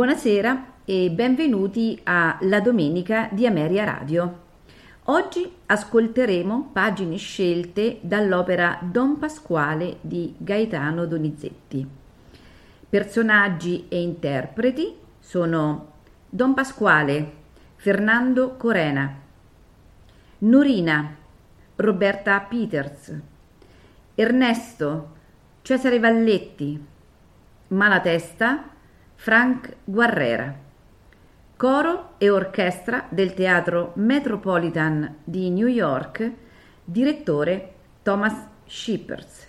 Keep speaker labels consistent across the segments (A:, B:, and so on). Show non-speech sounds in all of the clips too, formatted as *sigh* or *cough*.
A: Buonasera e benvenuti a La Domenica di Ameria Radio. Oggi ascolteremo pagine scelte dall'opera Don Pasquale di Gaetano Donizetti. Personaggi e interpreti sono Don Pasquale, Fernando Corena, Norina, Roberta Peters, Ernesto, Cesare Valletti, Malatesta, Frank Guerrera. Coro e orchestra del Teatro Metropolitan di New York, direttore Thomas Shippers.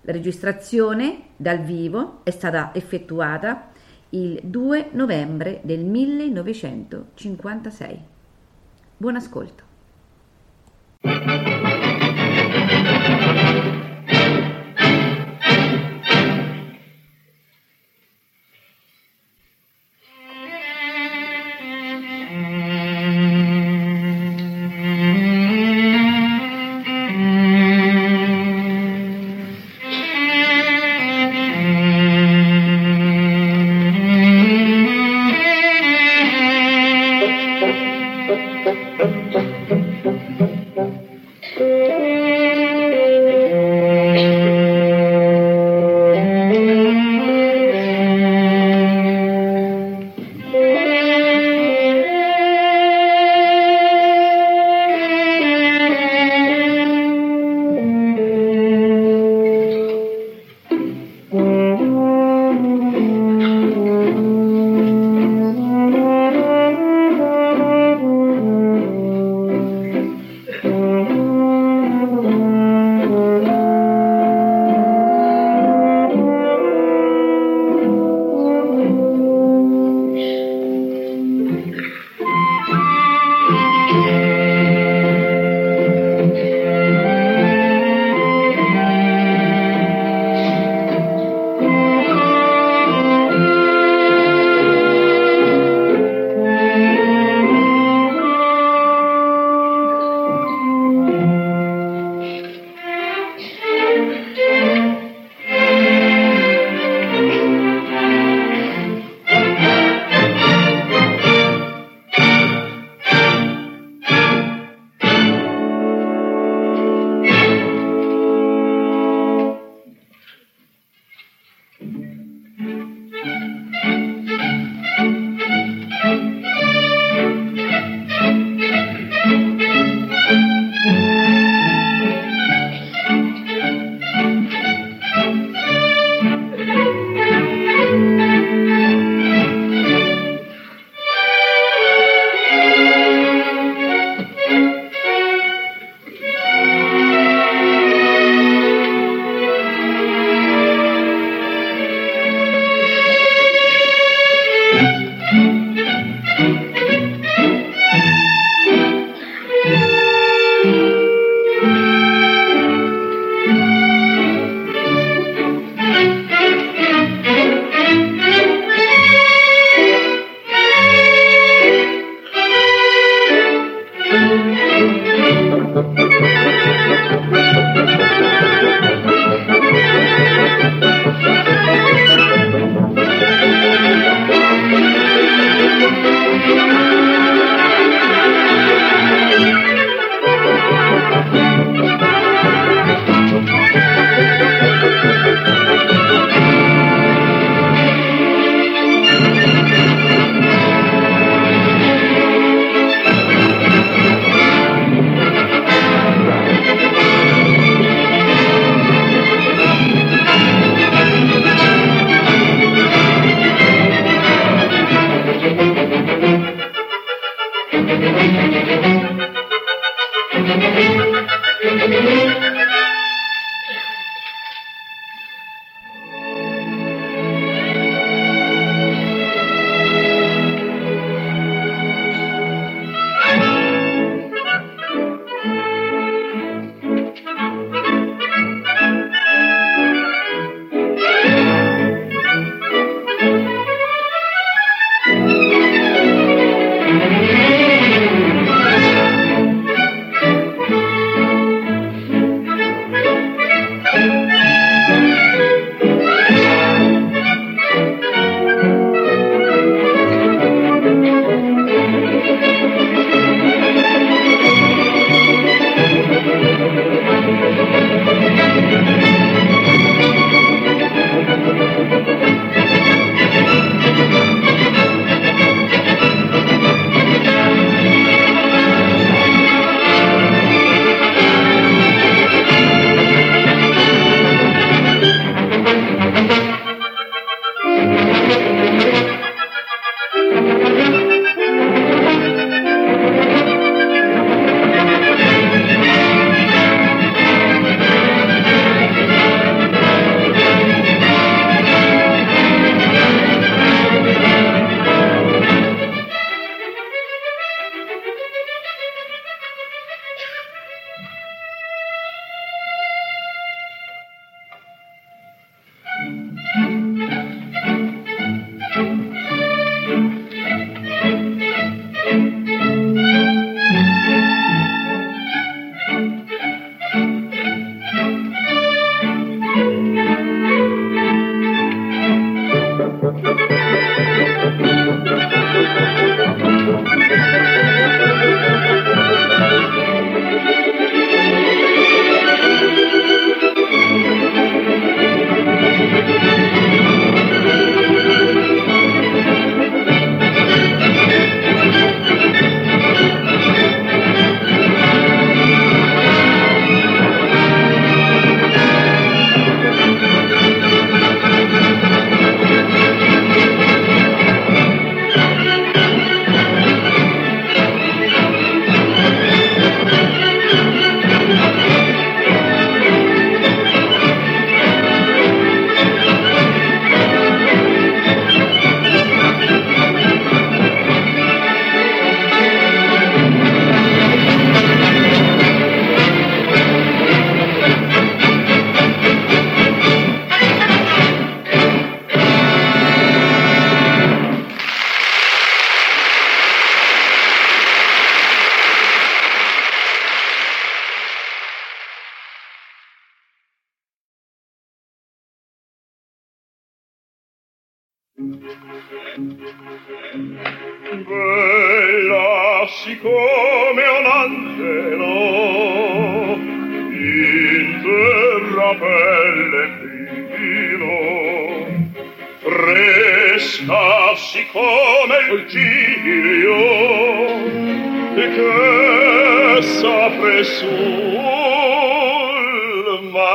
A: La registrazione dal vivo è stata effettuata il 2 novembre del 1956. Buon ascolto.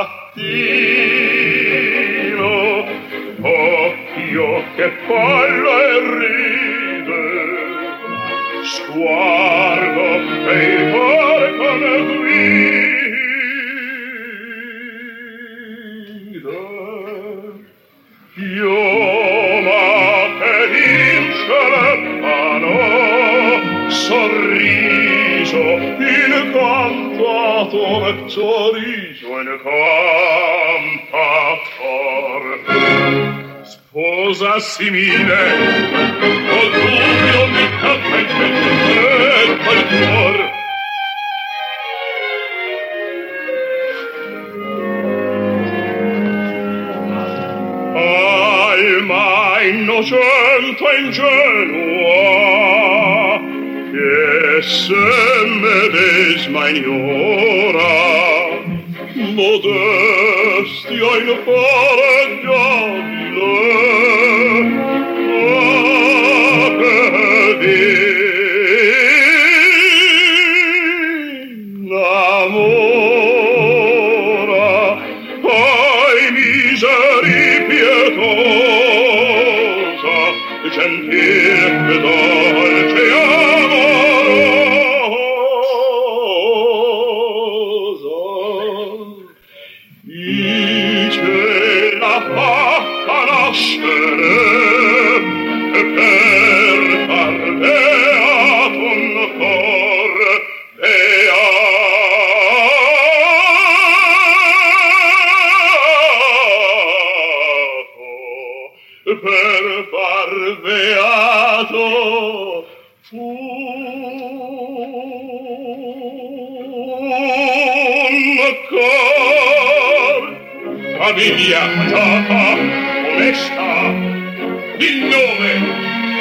B: Mattino occhio che parla e ride sguardo e il cuore con guida chioma che inceppano sorriso incantatore sorriso incantatore sposa simile col dubbio mi tocca il petto e col cuor alma innocente e ingenua che se medesima ignora modestia in fare già
C: famiglia patata, onesta, il nome,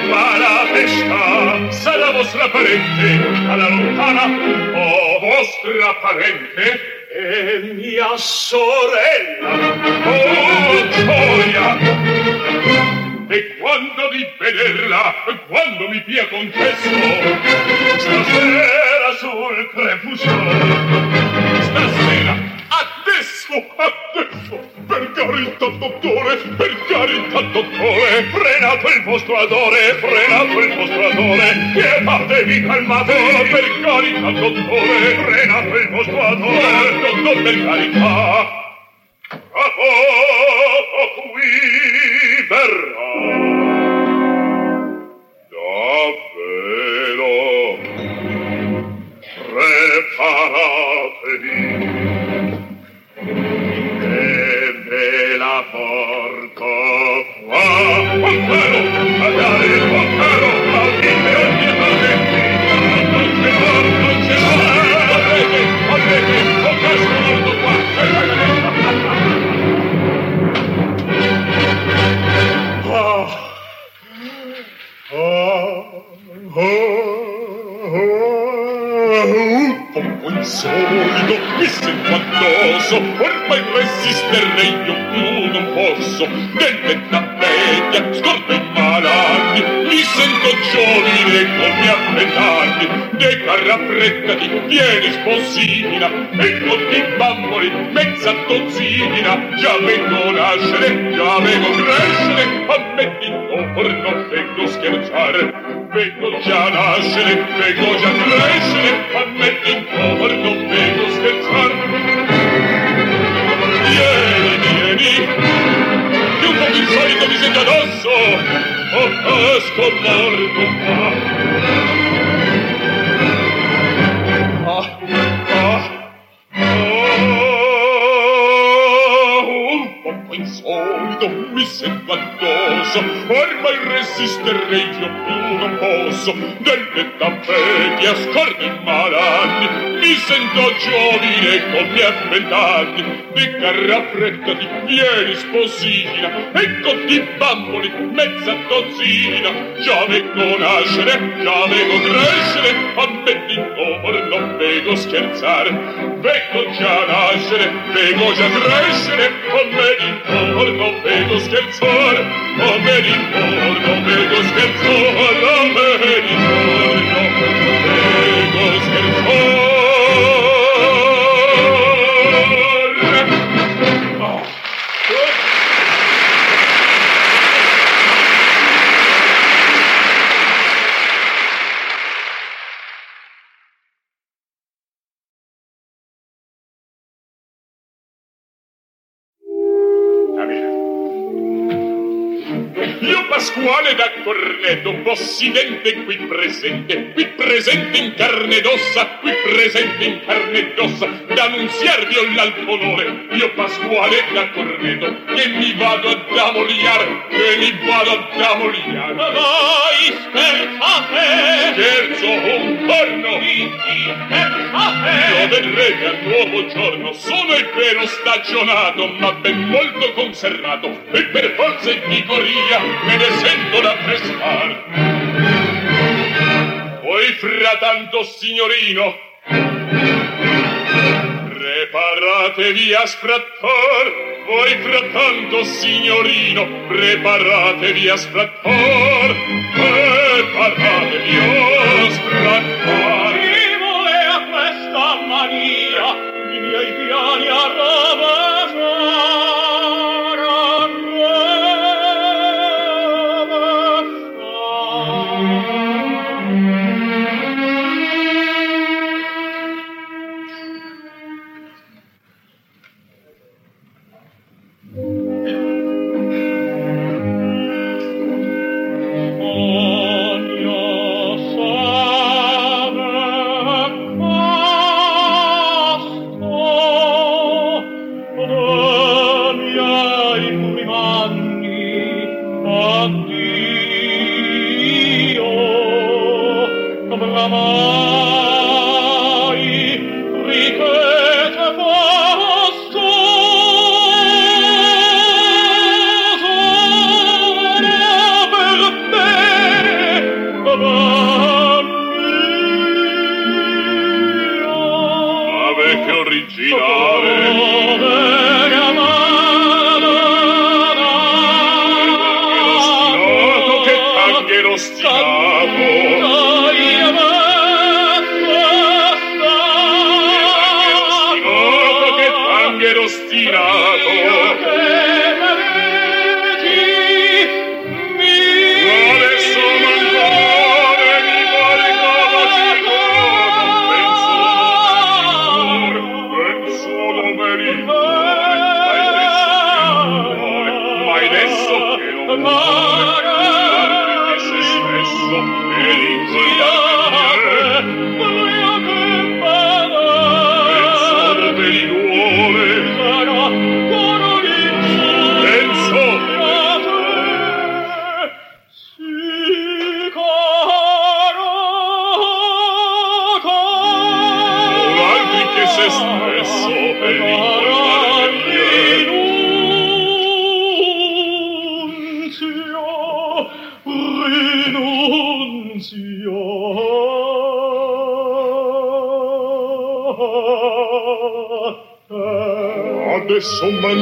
C: Malatesta, sarà vostra parente, alla lontana, o vostra parente, e mia sorella, oh gioia! E quando di vederla, quando mi pia concesso, stasera sul crepuscolo, Adesso, per carità, dottore, per carità, dottore, frenato il vostro adore, frenato il vostro adore, chiedatevi calmate, per carità, dottore, frenato il vostro adore, dottore, per carità, a poco qui verrà. Davvero, preparatevi. Qua. Quantero, andare, quantero, maldite ogni maldenti. Non c'è va, non c'è va. Andrete, andrete, ho questo morto qua. Poco insolito mi sento addosso ormai resistere io più non posso dell'età media scordo i malati mi sento giovine come a vent'anni de carra freccati vieni sposina e con i bamboli mezza dozzina già vengo nascere già vengo crescere ammetti non per non vengo scherzare vengo già nascere vengo già crescere ammetti non per non vengo scomparto qua. Ah, ah, ah, un poco insolito mi sento addosso, ormai resisterei io più non posso, delle tappeti a scordi malanni, sento giovine come a vent'anni di carra fredda di vieni sposina e con di bamboli mezza dozzina già vengo nascere già vengo crescere ammetti in non vengo scherzare vengo già nascere vengo già crescere a me d'intorno non vengo scherzare a me d'intorno non vengo scherzare a me d'intorno vengo scherzare Pasquale da Corneto, possidente qui presente, qui presente in carne ed ossa, qui presente in carne ed ossa, d'annunziarvi ho l'alto onore, io Pasquale da Corneto, che mi vado ad amoliar, che mi vado ad amoliar. Ma voi scherzate? Scherzo un giorno. Io vedrete al nuovo giorno, sono il vero stagionato, ma ben molto conservato, e per forza e vigoria me ne sento da prestare. Voi frattanto, signorino, preparatevi a sprattar. Voi frattanto, signorino, preparatevi a sprattar. Preparatevi a sprattar.
D: Chi volea questa mania i miei piani a rovesciare,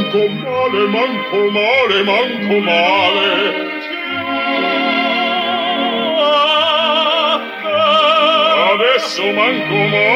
C: manco male, manco male, manco male. Adesso manco male,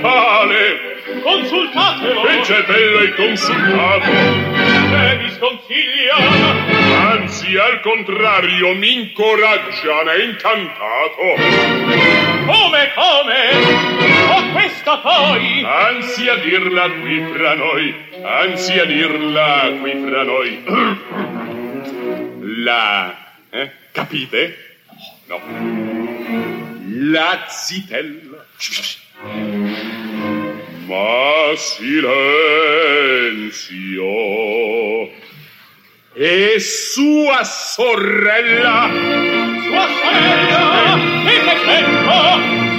C: No, per tale
D: Consultatelo
C: E c'è bello e consultato
D: E vi sconsiglia
C: Anzi, al contrario, mi incoraggia, ne incantato.
D: Come, come? Ho questa poi?
C: Anzi, a dirla qui fra noi. Anzi, a dirla qui fra noi. *clears throat* La... Eh? Capite? No. La zitella. *clears throat* Ma silenzio e sua sorella
D: sua sorella e tempo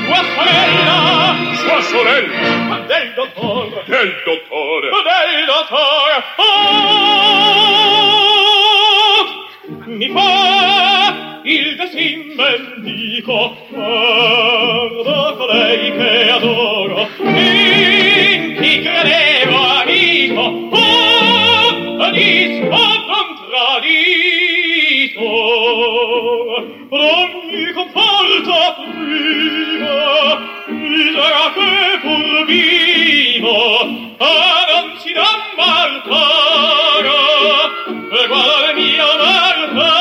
D: sua sorella
C: sua sorella
D: del dottore
C: del dottore
D: del dottore oh mi fa il desimen dico guarda colei che adoro. In chi credevo amico oh disco non tradito non mi conforta prima misera che pur vivo a non si dà maltara e guarda mia maltara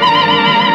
D: Thank you.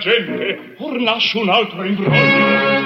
C: gente or lascio un altro imbroglio.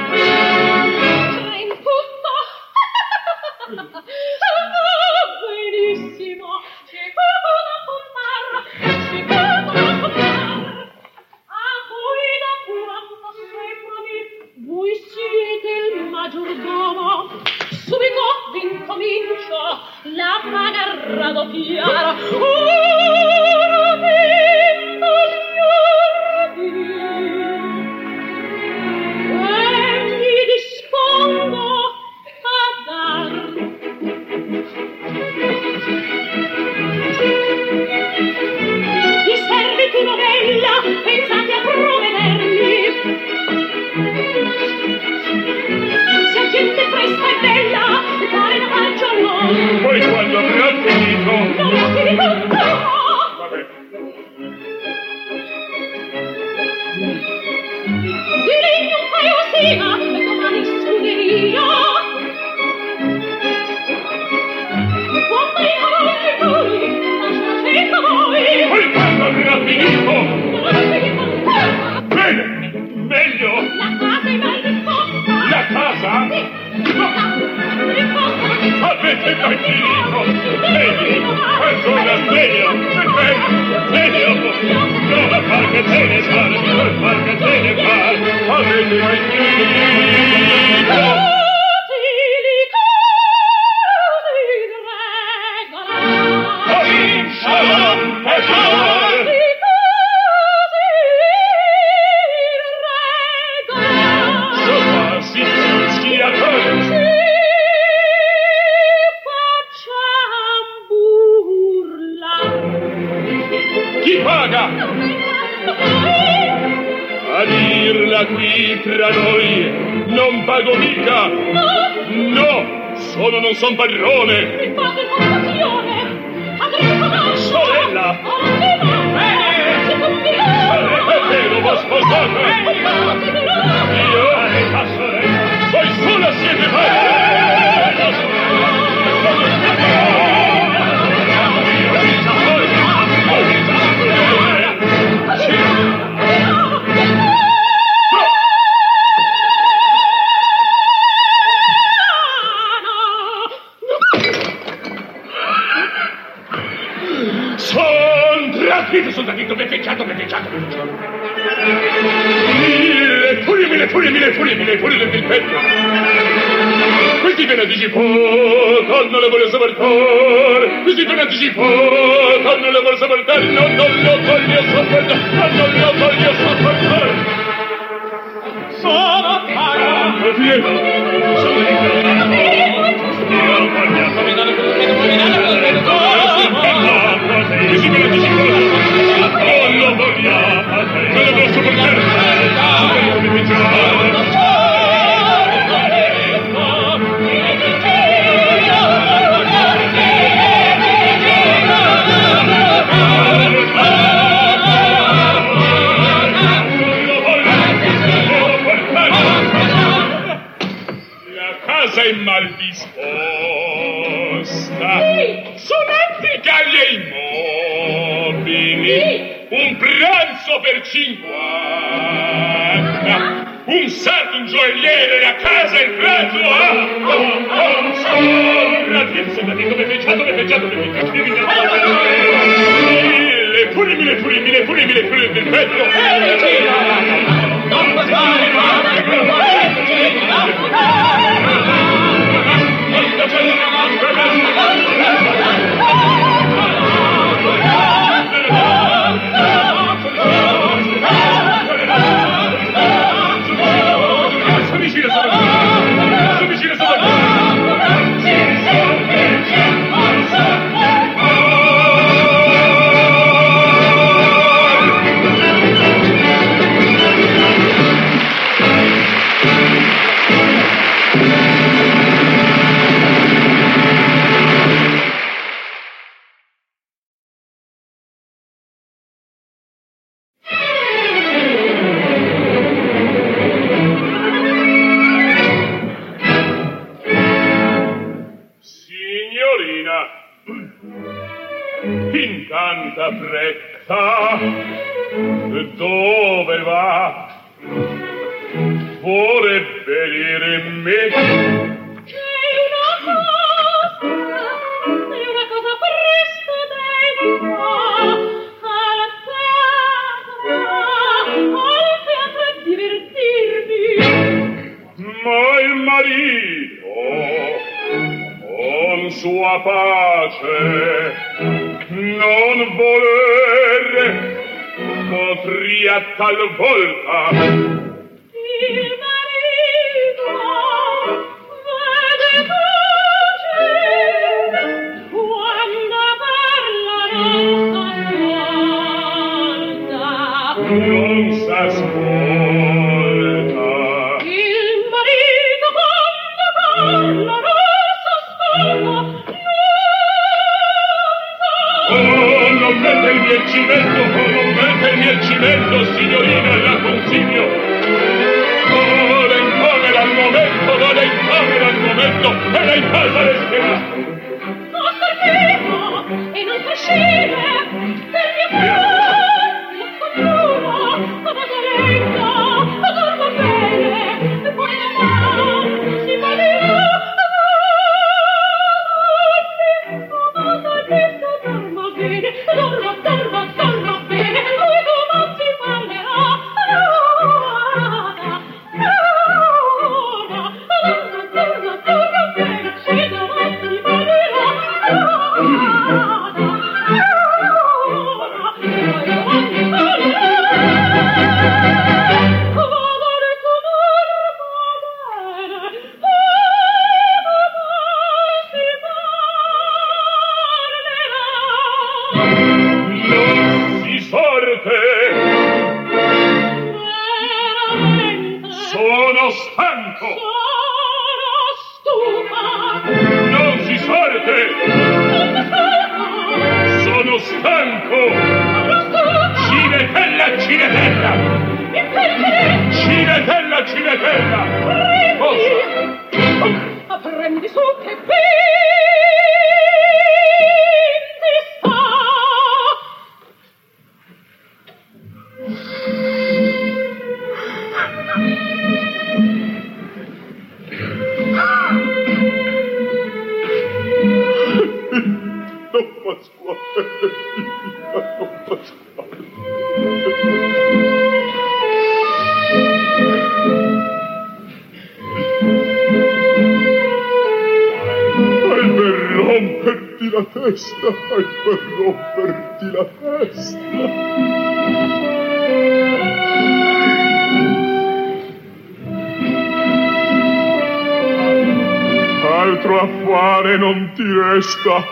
D: Grazie, soldatino, beffeggiato, beffeggiato,
C: beffeggiato. Mille furie, mille furie, mille furie, mille furie del
D: petto. Questi fanatici fuoco quando le voglio
C: sopportare. Questi
D: fanatici fuoco quando le voglio sopportare.
C: No, non lo voglio sopportare. No, non lo voglio sopportare. Sono cara. Sono di cara. Sono di cara. Sono di cara.
D: Sono di cara mal visto. pazzo per cinquanta. Un sarto, un gioielliere, a casa il prezzo ha. Consorrati, insomma, dico beffeggiato, beffeggiato, beffeggiato, beffeggiato. Pulimile, pulimile, pulimile, pulimile, il petto.
C: Non passare, madre, non passare, non passare. Non passare, non passare, non passare. tanta fretta dove va? Vorrebbe venire in me. È una cosa è una cosa presto dentro alla tavola al teatro a divertirmi. Ma il marito con sua pace non volere, potrei a volta Santa dai palma le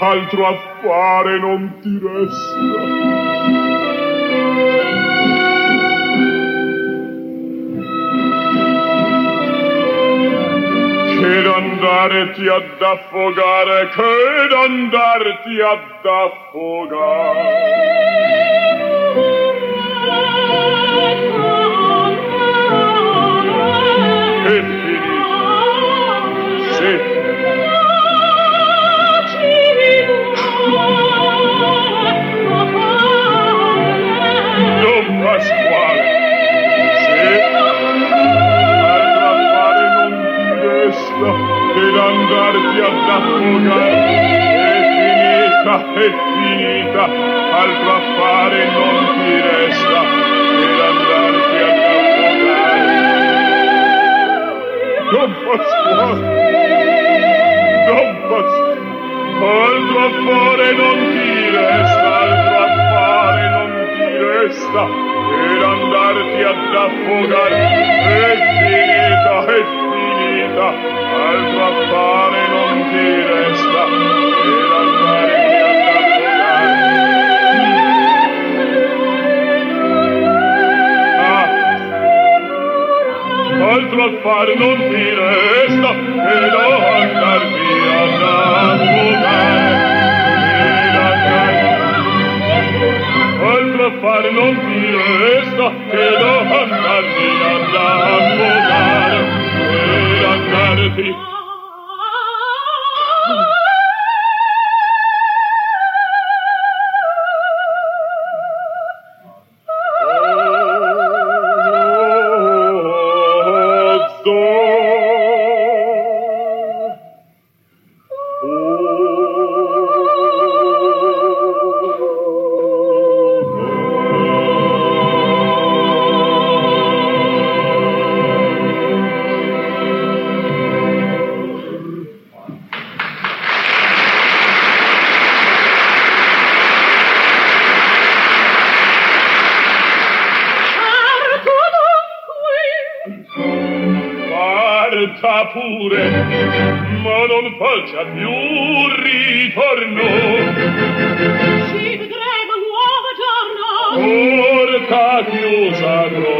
C: altro affare non ti resta. Che d'andarti ad affogare, che d'andarti ad affogare. Ma non faccia più ritorno.
D: Ci vedremo un nuovo giorno.
C: Porta chiusa troverà.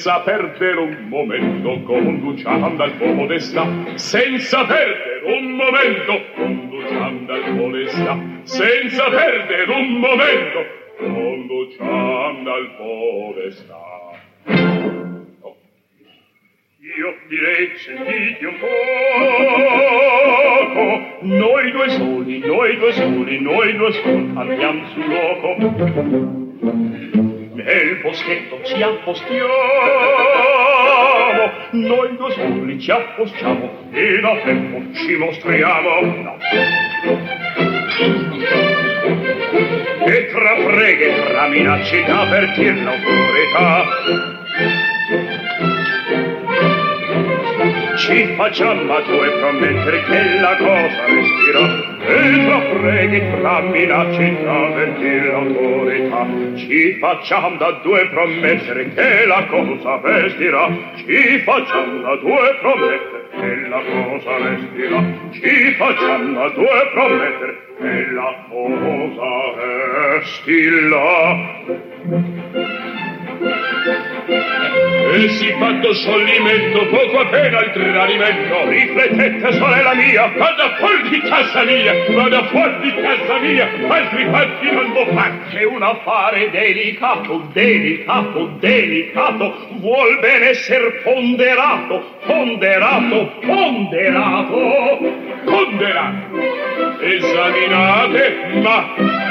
C: senza perdere un momento conduciamo al podestà senza perdere un momento conduciamo al podestà senza perdere un momento conduciamo al podestà io direi sentite un poco. Noi due soli, noi due soli, noi due soli andiamo sul loco nel boschetto ci appostiamo noi due soli ci appostiamo e da tempo ci mostriamo no. e tra preghe tra minacce d'avvertir l'autorità ci facciamo a due promettere che la cosa resterà e tra preghi trammi la città ventir l'autorità ci facciam da due promettere che la cosa vestirà. Ci facciam da due promettere che la cosa vestirà. Ci facciam da due promettere che la cosa vestirà.
B: E si fatto scioglimento, poco appena il tradimento. Riflettete, sorella mia, vada fuori di casa mia, vada fuori di casa mia, altri fatti non può far. C'è un affare delicato, delicato, delicato, vuol bene essere ponderato, ponderato, ponderato, ponderato. Esaminate, ma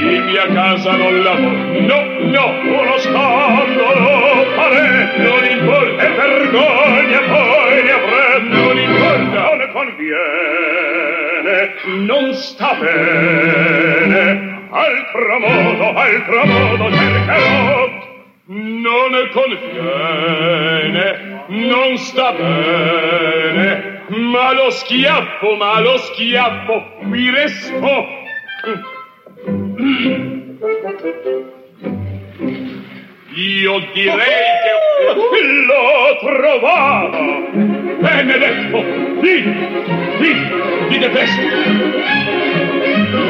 B: in mia casa non lavoro. No, no, uno scandalo fare, non importa, è vergogna, poi ne avrei, non importa, non conviene, non sta bene. Altro modo, altro modo cercherò, non conviene, non sta bene, ma lo schiaffo, ma lo schiaffo, qui resto. Io direi che l'ho trovato. Benedetto, di, di, di de presto.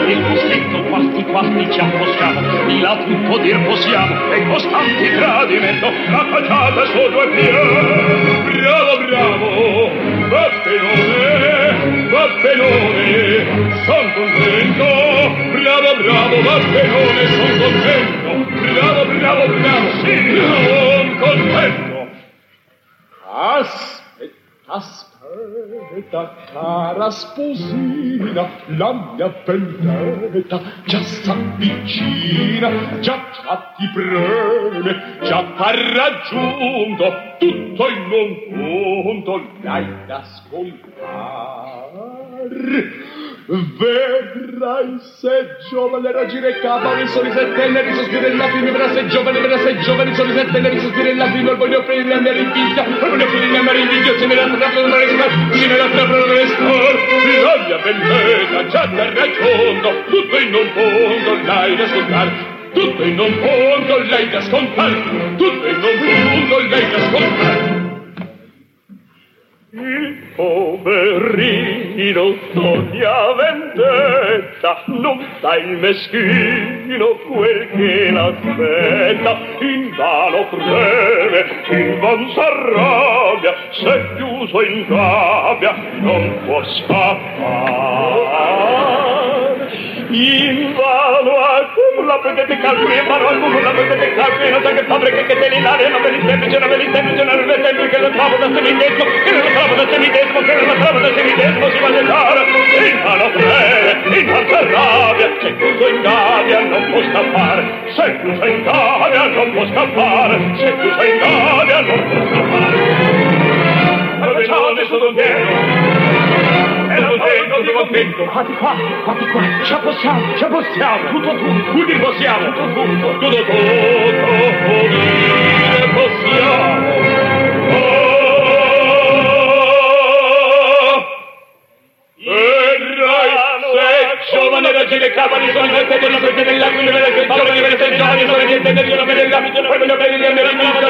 B: Il costretto quasti quasti ci appostiamo, di là tutto dir possiamo, e costanti tradimento, la facciata su due piedi. Bravo, bravo, va benone, son contento, bravo, bravo, va benone, son contento, bravo, bravo, bravo, sì, son contento. Aspetta, aspetta, cara sposina, la mia vendetta già s'avvicina, già già ti preme, già t'ha raggiunto, tutto in un punto l'hai da scontare. Vedrai se giovane raggire capa, mi sorrisettelle, mi sospira il lacrime, verrà se giovane, verrà se giovane, sorrisettelle, mi sospira il lacrime, voglio offrire la mia rinvita, voglio offrire la mia rinvita, se me la trappola non resta, se me la trappola non resta, la mia vendetta già ti ha raggiunto, tutto in un punto l'hai da scontare, tutto in un punto l'hai da scontare, tutto in un punto l'hai da scontare. Il poverino sogna vendetta, non sa il meschino quel che l'aspetta, in vano preme, in van s'arrabbia, se chiuso in gabbia non può scappare. In vano accumula potete calcoli, in vano accumula potete calcoli, non sa che fabbrica che te li dare, non ve li semplice, non ve li semplice, non che lo trovo da se medesimo, che lo trovo da se medesimo, che lo trovo da se medesimo, si va a dare, in vano preme, in van s'arrabbia, se chiuso in gabbia non può scappare, se chiuso in gabbia non può scappare, se in gabbia contento.
E: Fatti qua, fatti qua, la possiamo, la possiamo, tutto tutto.
B: Tutti possiamo, tutto tutto, tutto tutto, unire possiamo. Giovane raggine capa di sono il tetto, non perché nell'abito delle che giovani per essere giovani sono gli intenti di non vedere l'abito, non voglio bene di me, non voglio bene di me, non voglio bene di me, non voglio bene di me, non voglio bene di me, non voglio bene di me, la mia bellezza, ecco sei in gabbia, quanto in non gabbia, non può scappare, se tu sei in gabbia, non può scappare, se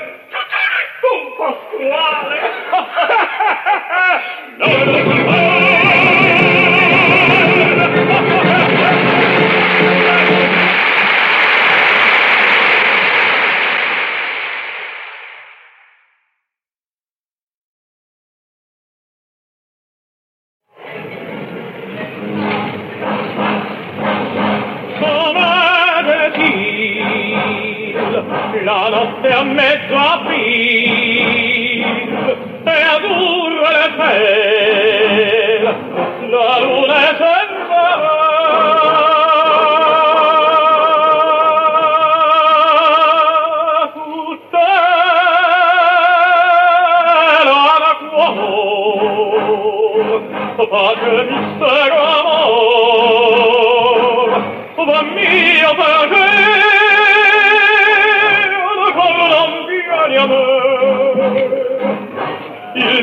B: La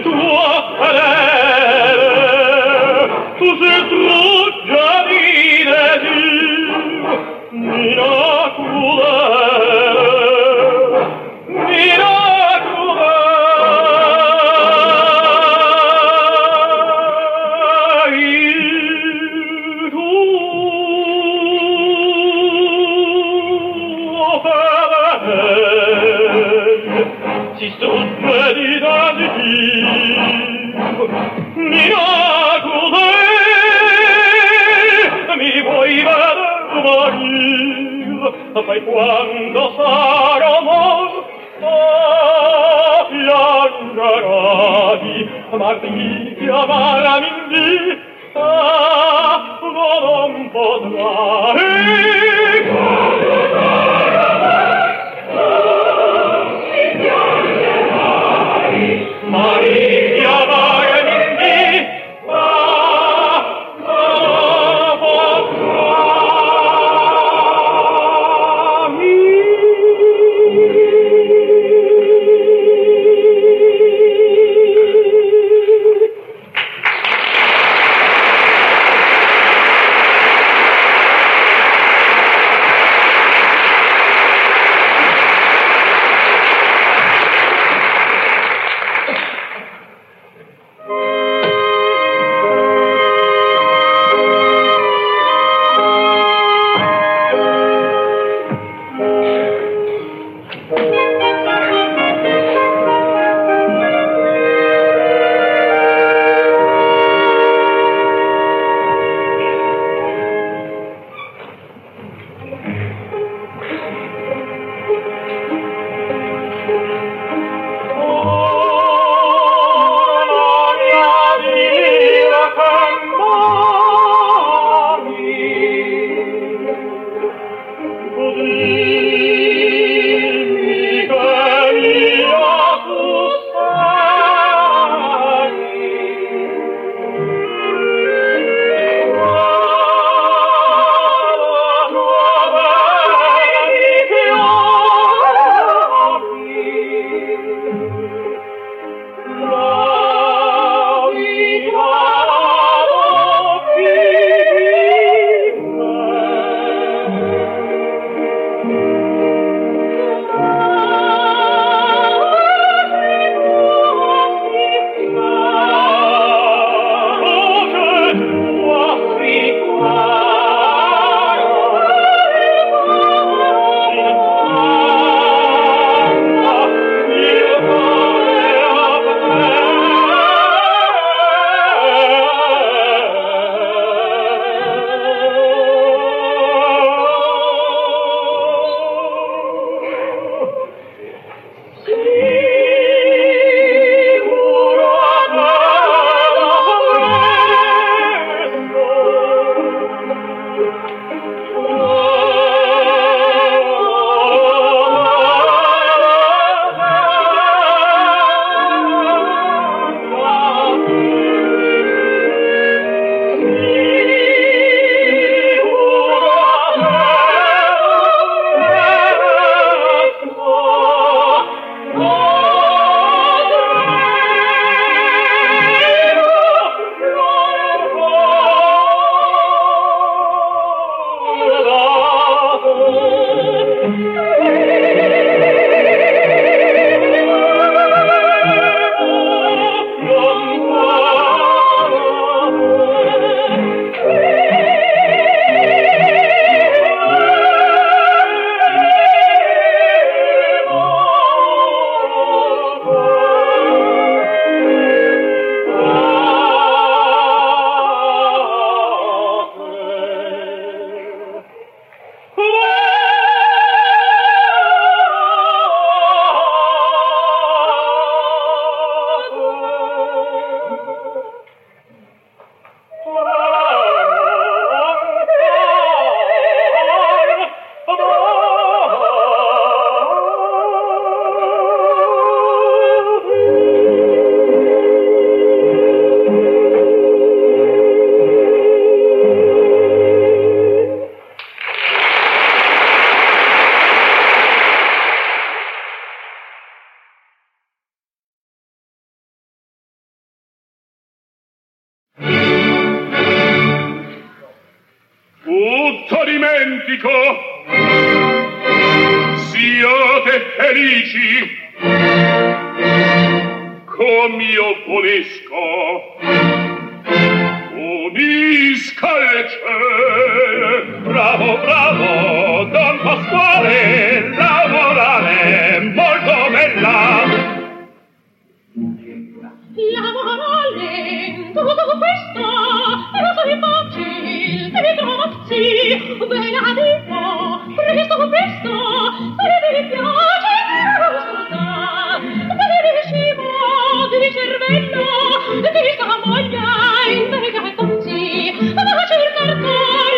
D: il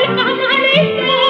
F: I'm a Amarillo.